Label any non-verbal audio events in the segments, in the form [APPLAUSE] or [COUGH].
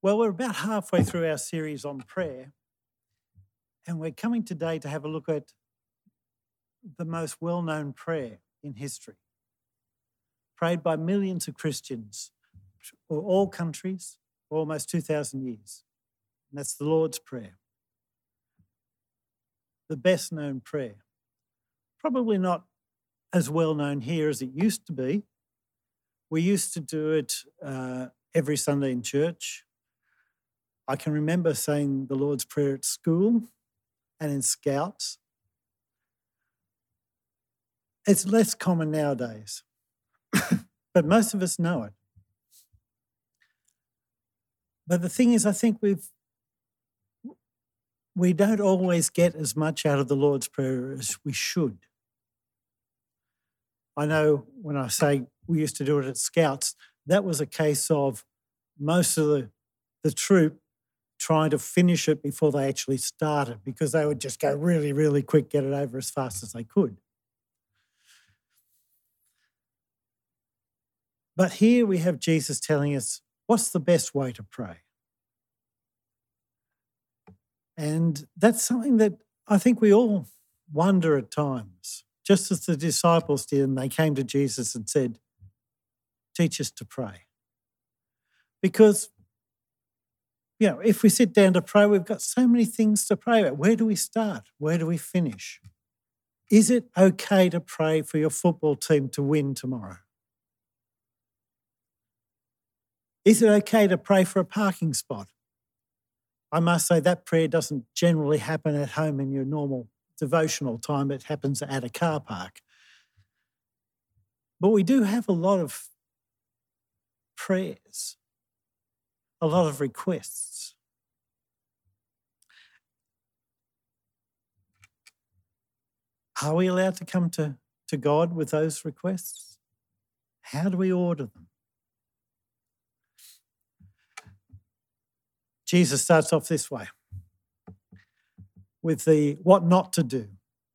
Well, we're about halfway through our series on prayer, and we're coming today to have a look at the most well known prayer in history, prayed by millions of Christians all countries for almost 2,000 years. And that's the Lord's Prayer. The best known prayer. Probably not as well known here as it used to be. We used to do it uh, every Sunday in church. I can remember saying the Lord's Prayer at school and in scouts. It's less common nowadays, [COUGHS] but most of us know it. But the thing is, I think we've we don't always get as much out of the Lord's Prayer as we should. I know when I say we used to do it at Scouts, that was a case of most of the, the troop trying to finish it before they actually started because they would just go really, really quick, get it over as fast as they could. But here we have Jesus telling us what's the best way to pray? And that's something that I think we all wonder at times, just as the disciples did, and they came to Jesus and said, Teach us to pray. Because you know, if we sit down to pray, we've got so many things to pray about. Where do we start? Where do we finish? Is it okay to pray for your football team to win tomorrow? Is it okay to pray for a parking spot? I must say that prayer doesn't generally happen at home in your normal devotional time, it happens at a car park. But we do have a lot of prayers a lot of requests. Are we allowed to come to, to God with those requests? How do we order them? Jesus starts off this way with the what not to do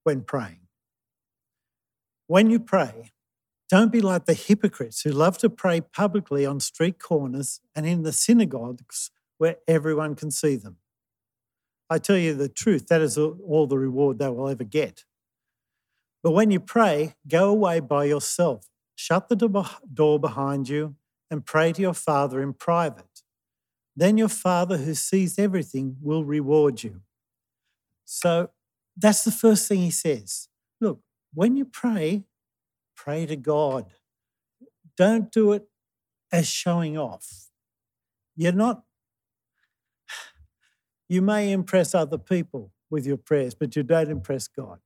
when praying. When you pray, don't be like the hypocrites who love to pray publicly on street corners and in the synagogues where everyone can see them. I tell you the truth, that is all the reward they will ever get. But when you pray, go away by yourself, shut the door behind you, and pray to your Father in private. Then your Father who sees everything will reward you. So that's the first thing he says. Look, when you pray, Pray to God. Don't do it as showing off. You're not, you may impress other people with your prayers, but you don't impress God.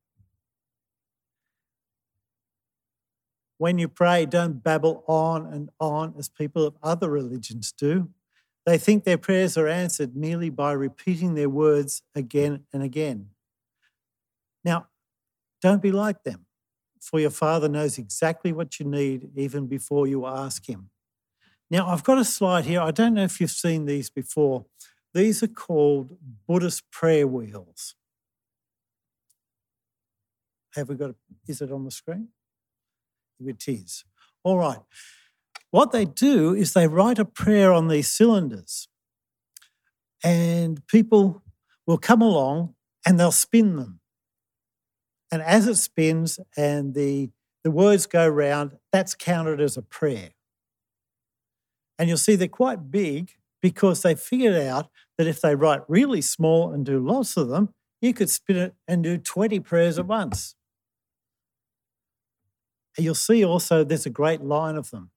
When you pray, don't babble on and on as people of other religions do. They think their prayers are answered merely by repeating their words again and again. Now, don't be like them for your Father knows exactly what you need even before you ask Him. Now, I've got a slide here. I don't know if you've seen these before. These are called Buddhist prayer wheels. Have we got, a, is it on the screen? It is. All right. What they do is they write a prayer on these cylinders, and people will come along and they'll spin them. And as it spins and the, the words go round, that's counted as a prayer. And you'll see they're quite big because they figured out that if they write really small and do lots of them, you could spin it and do 20 prayers at once. And you'll see also there's a great line of them.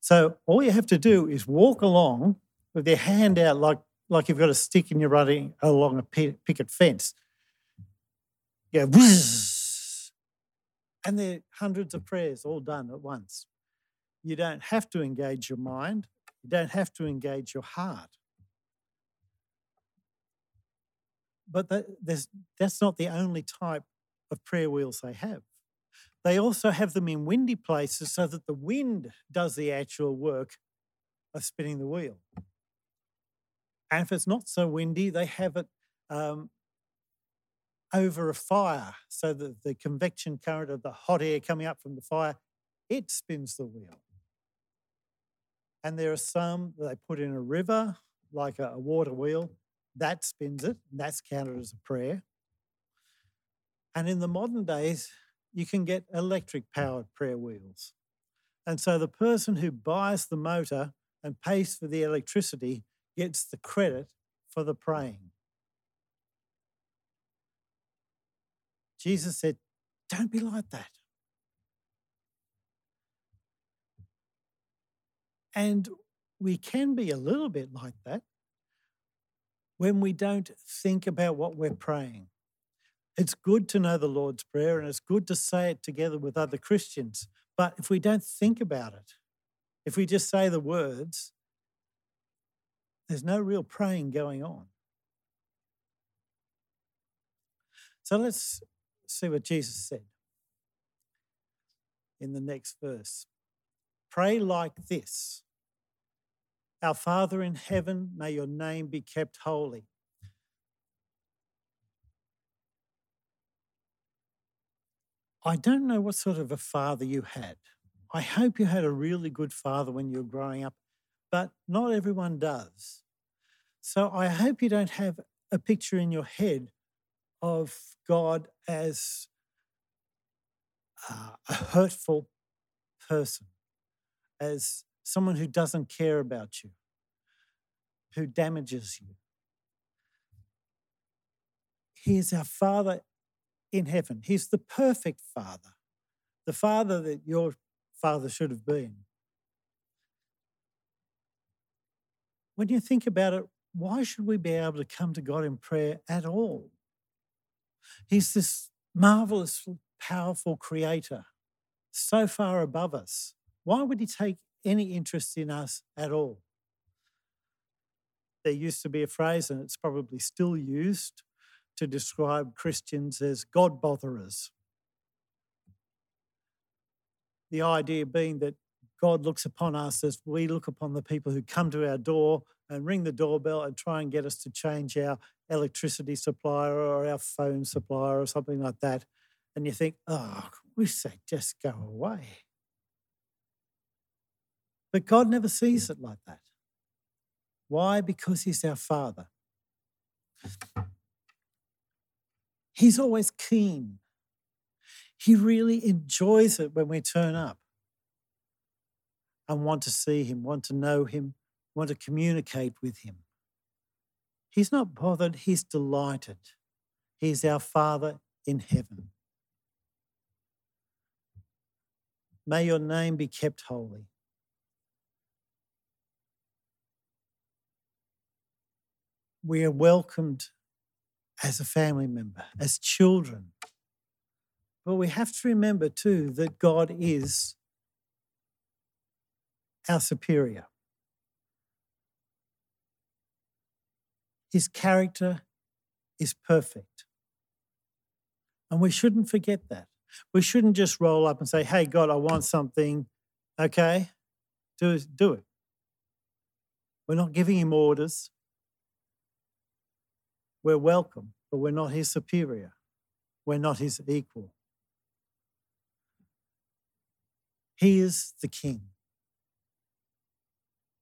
So all you have to do is walk along with your hand out like, like you've got a stick and you're running along a picket fence. Yeah, whiz, and there are hundreds of prayers all done at once. You don't have to engage your mind, you don't have to engage your heart. But that, that's not the only type of prayer wheels they have. They also have them in windy places so that the wind does the actual work of spinning the wheel. And if it's not so windy, they have it um, over a fire so that the convection current of the hot air coming up from the fire, it spins the wheel. And there are some that they put in a river like a, a water wheel, that spins it, and that's counted as a prayer. And in the modern days, you can get electric powered prayer wheels. And so the person who buys the motor and pays for the electricity gets the credit for the praying. Jesus said, Don't be like that. And we can be a little bit like that when we don't think about what we're praying. It's good to know the Lord's Prayer and it's good to say it together with other Christians. But if we don't think about it, if we just say the words, there's no real praying going on. So let's see what Jesus said in the next verse. Pray like this Our Father in heaven, may your name be kept holy. I don't know what sort of a father you had. I hope you had a really good father when you were growing up, but not everyone does. So I hope you don't have a picture in your head of God as uh, a hurtful person, as someone who doesn't care about you, who damages you. He is our Father in heaven. He's the perfect Father, the Father that your Father should have been. When you think about it, why should we be able to come to God in prayer at all? He's this marvelous, powerful creator, so far above us. Why would he take any interest in us at all? There used to be a phrase, and it's probably still used, to describe Christians as God botherers. The idea being that God looks upon us as we look upon the people who come to our door and ring the doorbell and try and get us to change our electricity supplier or our phone supplier or something like that. And you think, oh, we say just go away. But God never sees it like that. Why? Because He's our Father. He's always keen. He really enjoys it when we turn up and want to see Him, want to know Him, want to communicate with Him. He's not bothered, He's delighted. He's our Father in heaven. May your name be kept holy. We are welcomed as a family member, as children. But we have to remember too that God is our superior. His character is perfect. And we shouldn't forget that. We shouldn't just roll up and say, hey, God, I want something. Okay, do it. Do it. We're not giving him orders. We're welcome, but we're not his superior. We're not his equal. He is the king.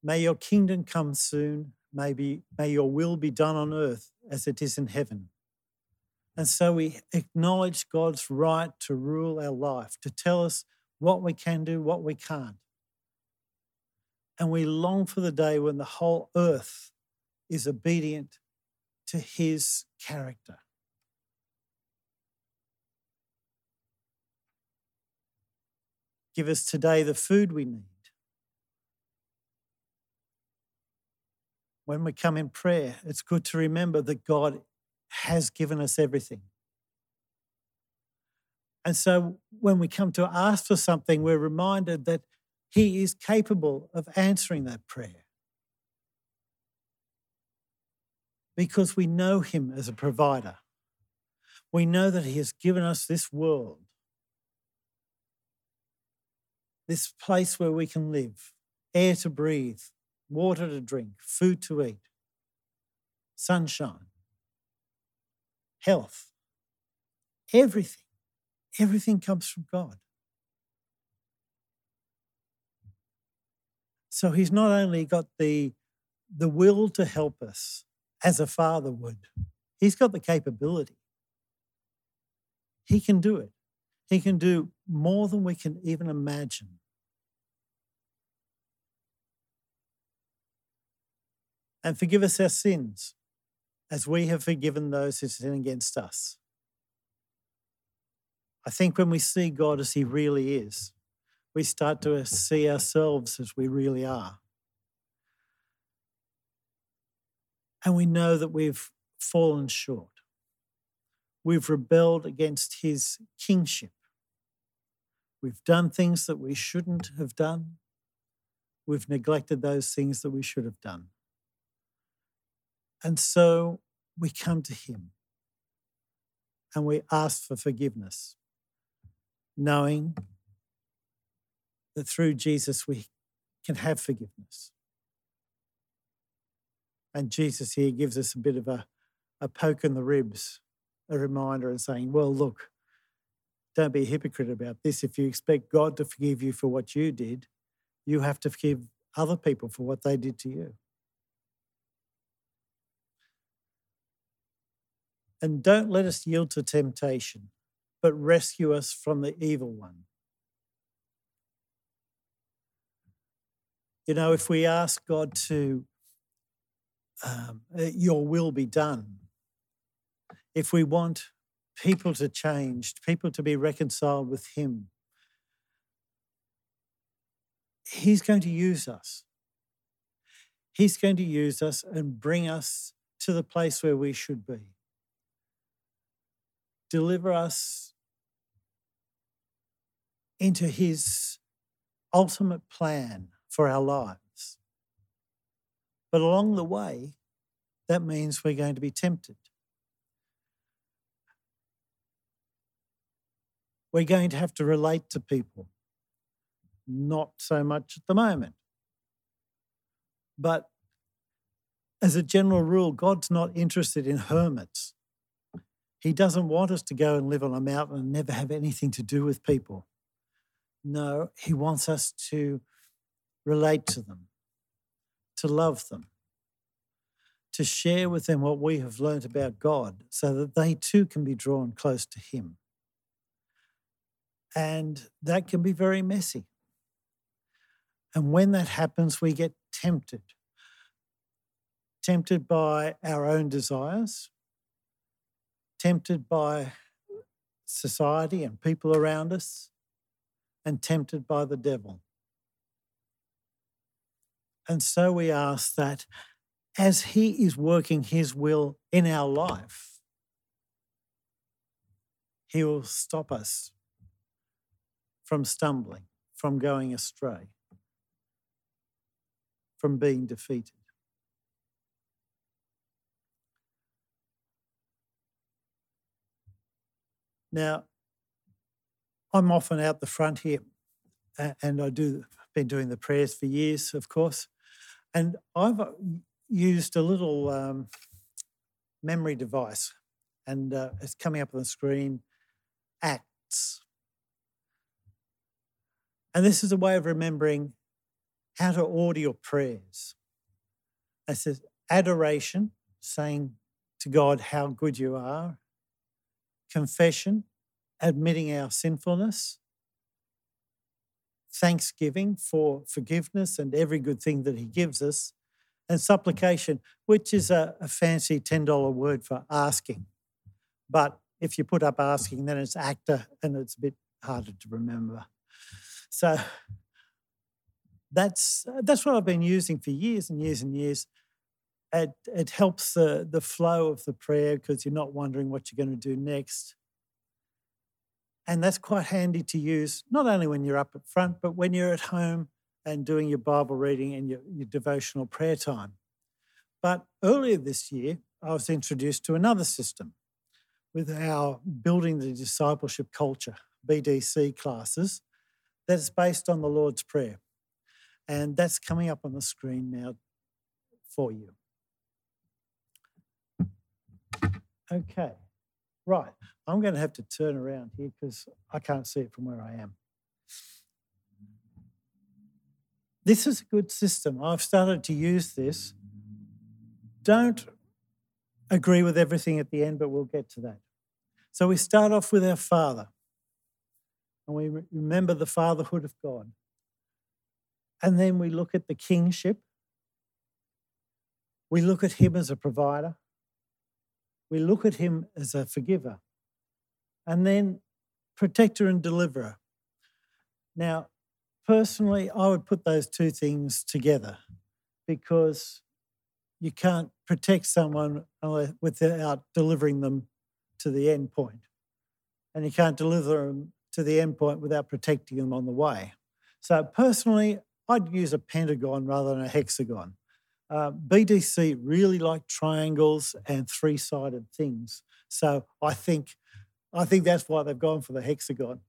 May your kingdom come soon. Maybe, may your will be done on earth as it is in heaven. And so we acknowledge God's right to rule our life, to tell us what we can do, what we can't. And we long for the day when the whole earth is obedient to his character. Give us today the food we need. When we come in prayer, it's good to remember that God has given us everything. And so when we come to ask for something, we're reminded that He is capable of answering that prayer. because we know Him as a provider. We know that He has given us this world, this place where we can live, air to breathe, water to drink, food to eat, sunshine, health, everything. Everything comes from God. So He's not only got the the will to help us as a father would. He's got the capability. He can do it. He can do more than we can even imagine. And forgive us our sins as we have forgiven those who sin against us. I think when we see God as He really is, we start to see ourselves as we really are. And we know that we've fallen short. We've rebelled against His kingship. We've done things that we shouldn't have done. We've neglected those things that we should have done. And so we come to Him and we ask for forgiveness, knowing that through Jesus we can have forgiveness. And Jesus here gives us a bit of a, a poke in the ribs, a reminder, and saying, Well, look, don't be a hypocrite about this. If you expect God to forgive you for what you did, you have to forgive other people for what they did to you. And don't let us yield to temptation, but rescue us from the evil one. You know, if we ask God to, um, uh, your will be done, if we want people to change, people to be reconciled with Him, He's going to use us. He's going to use us and bring us to the place where we should be deliver us into his ultimate plan for our lives. But along the way, that means we're going to be tempted. We're going to have to relate to people, not so much at the moment. But as a general rule, God's not interested in hermits. He doesn't want us to go and live on a mountain and never have anything to do with people. No, He wants us to relate to them, to love them, to share with them what we have learned about God so that they too can be drawn close to Him. And that can be very messy. And when that happens, we get tempted. Tempted by our own desires, tempted by society and people around us, and tempted by the devil. And so we ask that as He is working His will in our life, He will stop us from stumbling, from going astray, from being defeated. Now, I'm often out the front here, and I do been doing the prayers for years, of course, and I've uh, used a little um, memory device, and uh, it's coming up on the screen. Acts, and this is a way of remembering how to order your prayers. It says adoration, saying to God how good you are, confession, admitting our sinfulness, thanksgiving for forgiveness and every good thing that He gives us, and supplication, which is a, a fancy $10 word for asking. But if you put up asking, then it's actor and it's a bit harder to remember. So that's that's what I've been using for years and years and years it, it helps the, the flow of the prayer because you're not wondering what you're going to do next. And that's quite handy to use, not only when you're up at front, but when you're at home and doing your Bible reading and your, your devotional prayer time. But earlier this year, I was introduced to another system with our Building the Discipleship Culture, BDC classes, that's based on the Lord's Prayer. And that's coming up on the screen now for you. Okay, right. I'm going to have to turn around here because I can't see it from where I am. This is a good system. I've started to use this don't agree with everything at the end, but we'll get to that. So we start off with our Father, and we remember the fatherhood of God. And then we look at the kingship. We look at Him as a provider. We look at Him as a forgiver. And then protector and deliverer. Now, personally, I would put those two things together because you can't protect someone without delivering them to the end point. And you can't deliver them to the end point without protecting them on the way. So, personally, I'd use a pentagon rather than a hexagon. Uh, BDC really like triangles and three sided things. So, I think, I think that's why they've gone for the hexagon.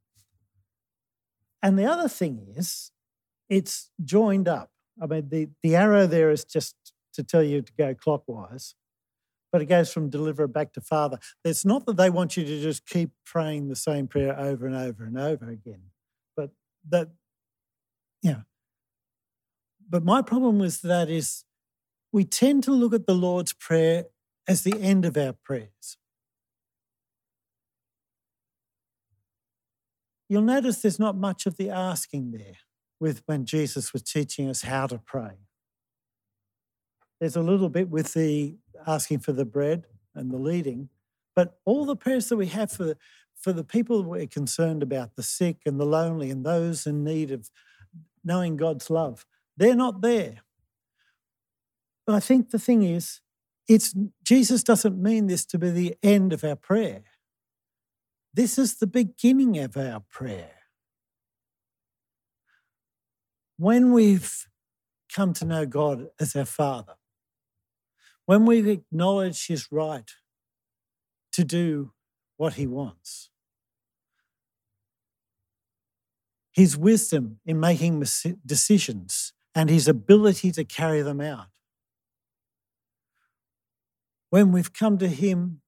And the other thing is, it's joined up. I mean, the, the arrow there is just to tell you to go clockwise, but it goes from deliverer back to father. It's not that they want you to just keep praying the same prayer over and over and over again, but that, yeah. But my problem with that is we tend to look at the Lord's Prayer as the end of our prayers. You'll notice there's not much of the asking there with when Jesus was teaching us how to pray. There's a little bit with the asking for the bread and the leading, but all the prayers that we have for, for the people we're concerned about, the sick and the lonely and those in need of knowing God's love, they're not there. But I think the thing is, it's Jesus doesn't mean this to be the end of our prayer. This is the beginning of our prayer. When we've come to know God as our Father, when we acknowledge his right to do what he wants, his wisdom in making decisions, and his ability to carry them out. When we've come to him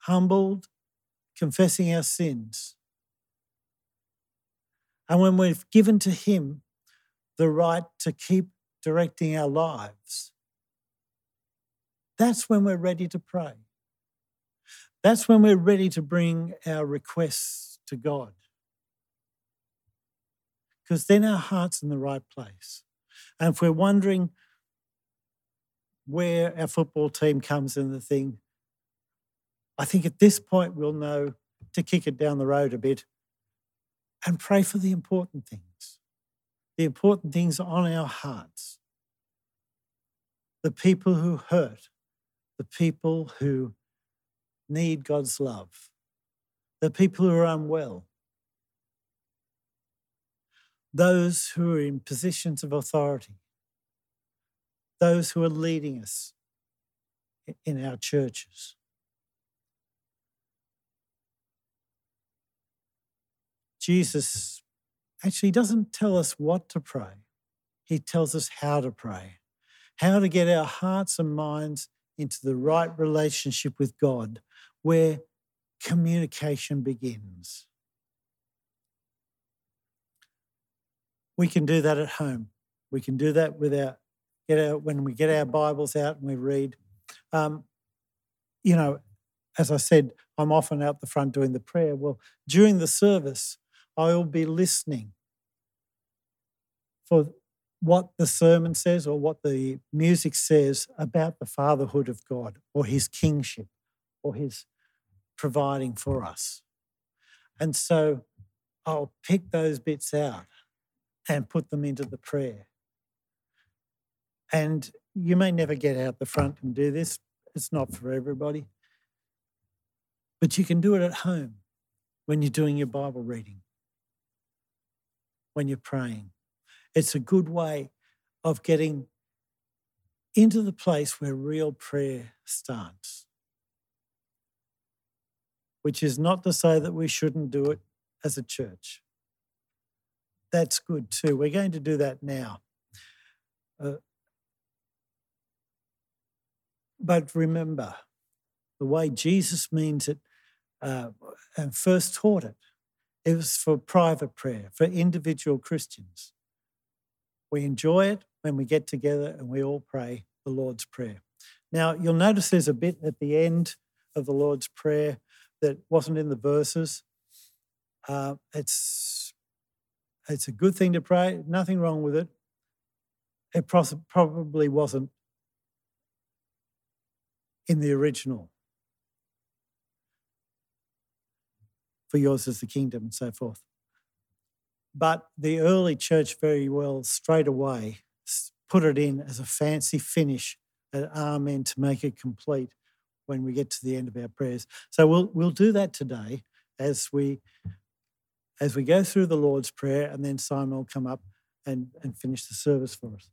humbled, confessing our sins, and when we've given to him the right to keep directing our lives, that's when we're ready to pray. That's when we're ready to bring our requests to God. Because then our heart's in the right place. And if we're wondering where our football team comes in the thing, I think at this point we'll know to kick it down the road a bit and pray for the important things. The important things on our hearts. The people who hurt, the people who need God's love, the people who are unwell, those who are in positions of authority, those who are leading us in our churches. Jesus actually doesn't tell us what to pray, he tells us how to pray, how to get our hearts and minds into the right relationship with God where communication begins. We can do that at home. We can do that with our, get our when we get our Bibles out and we read. Um, you know, as I said, I'm often out the front doing the prayer. Well, during the service, I will be listening for what the sermon says or what the music says about the fatherhood of God or his kingship or his providing for us. And so I'll pick those bits out and put them into the prayer. And you may never get out the front and do this, it's not for everybody. But you can do it at home when you're doing your Bible reading, when you're praying. It's a good way of getting into the place where real prayer starts. Which is not to say that we shouldn't do it as a church. That's good too. We're going to do that now. Uh, but remember, the way Jesus means it uh, and first taught it, it was for private prayer, for individual Christians. We enjoy it when we get together and we all pray the Lord's Prayer. Now, you'll notice there's a bit at the end of the Lord's Prayer that wasn't in the verses. Uh, it's, it's a good thing to pray, nothing wrong with it. It probably wasn't in the original. For yours is the kingdom and so forth. But the early church very well straight away put it in as a fancy finish at Amen to make it complete when we get to the end of our prayers. So we'll we'll do that today as we as we go through the Lord's Prayer, and then Simon will come up and, and finish the service for us.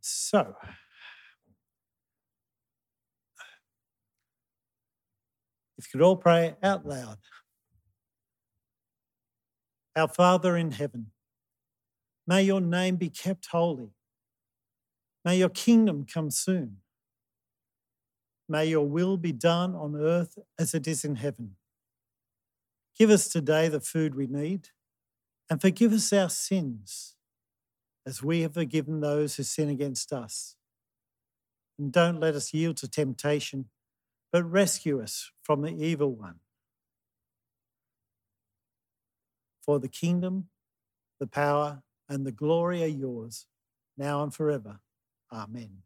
So if you could all pray out loud. Our Father in heaven, may your name be kept holy. May your kingdom come soon. May your will be done on earth as it is in heaven. Give us today the food we need and forgive us our sins as we have forgiven those who sin against us. And don't let us yield to temptation, but rescue us from the evil one. For the kingdom, the power, and the glory are yours, now and forever. Amen.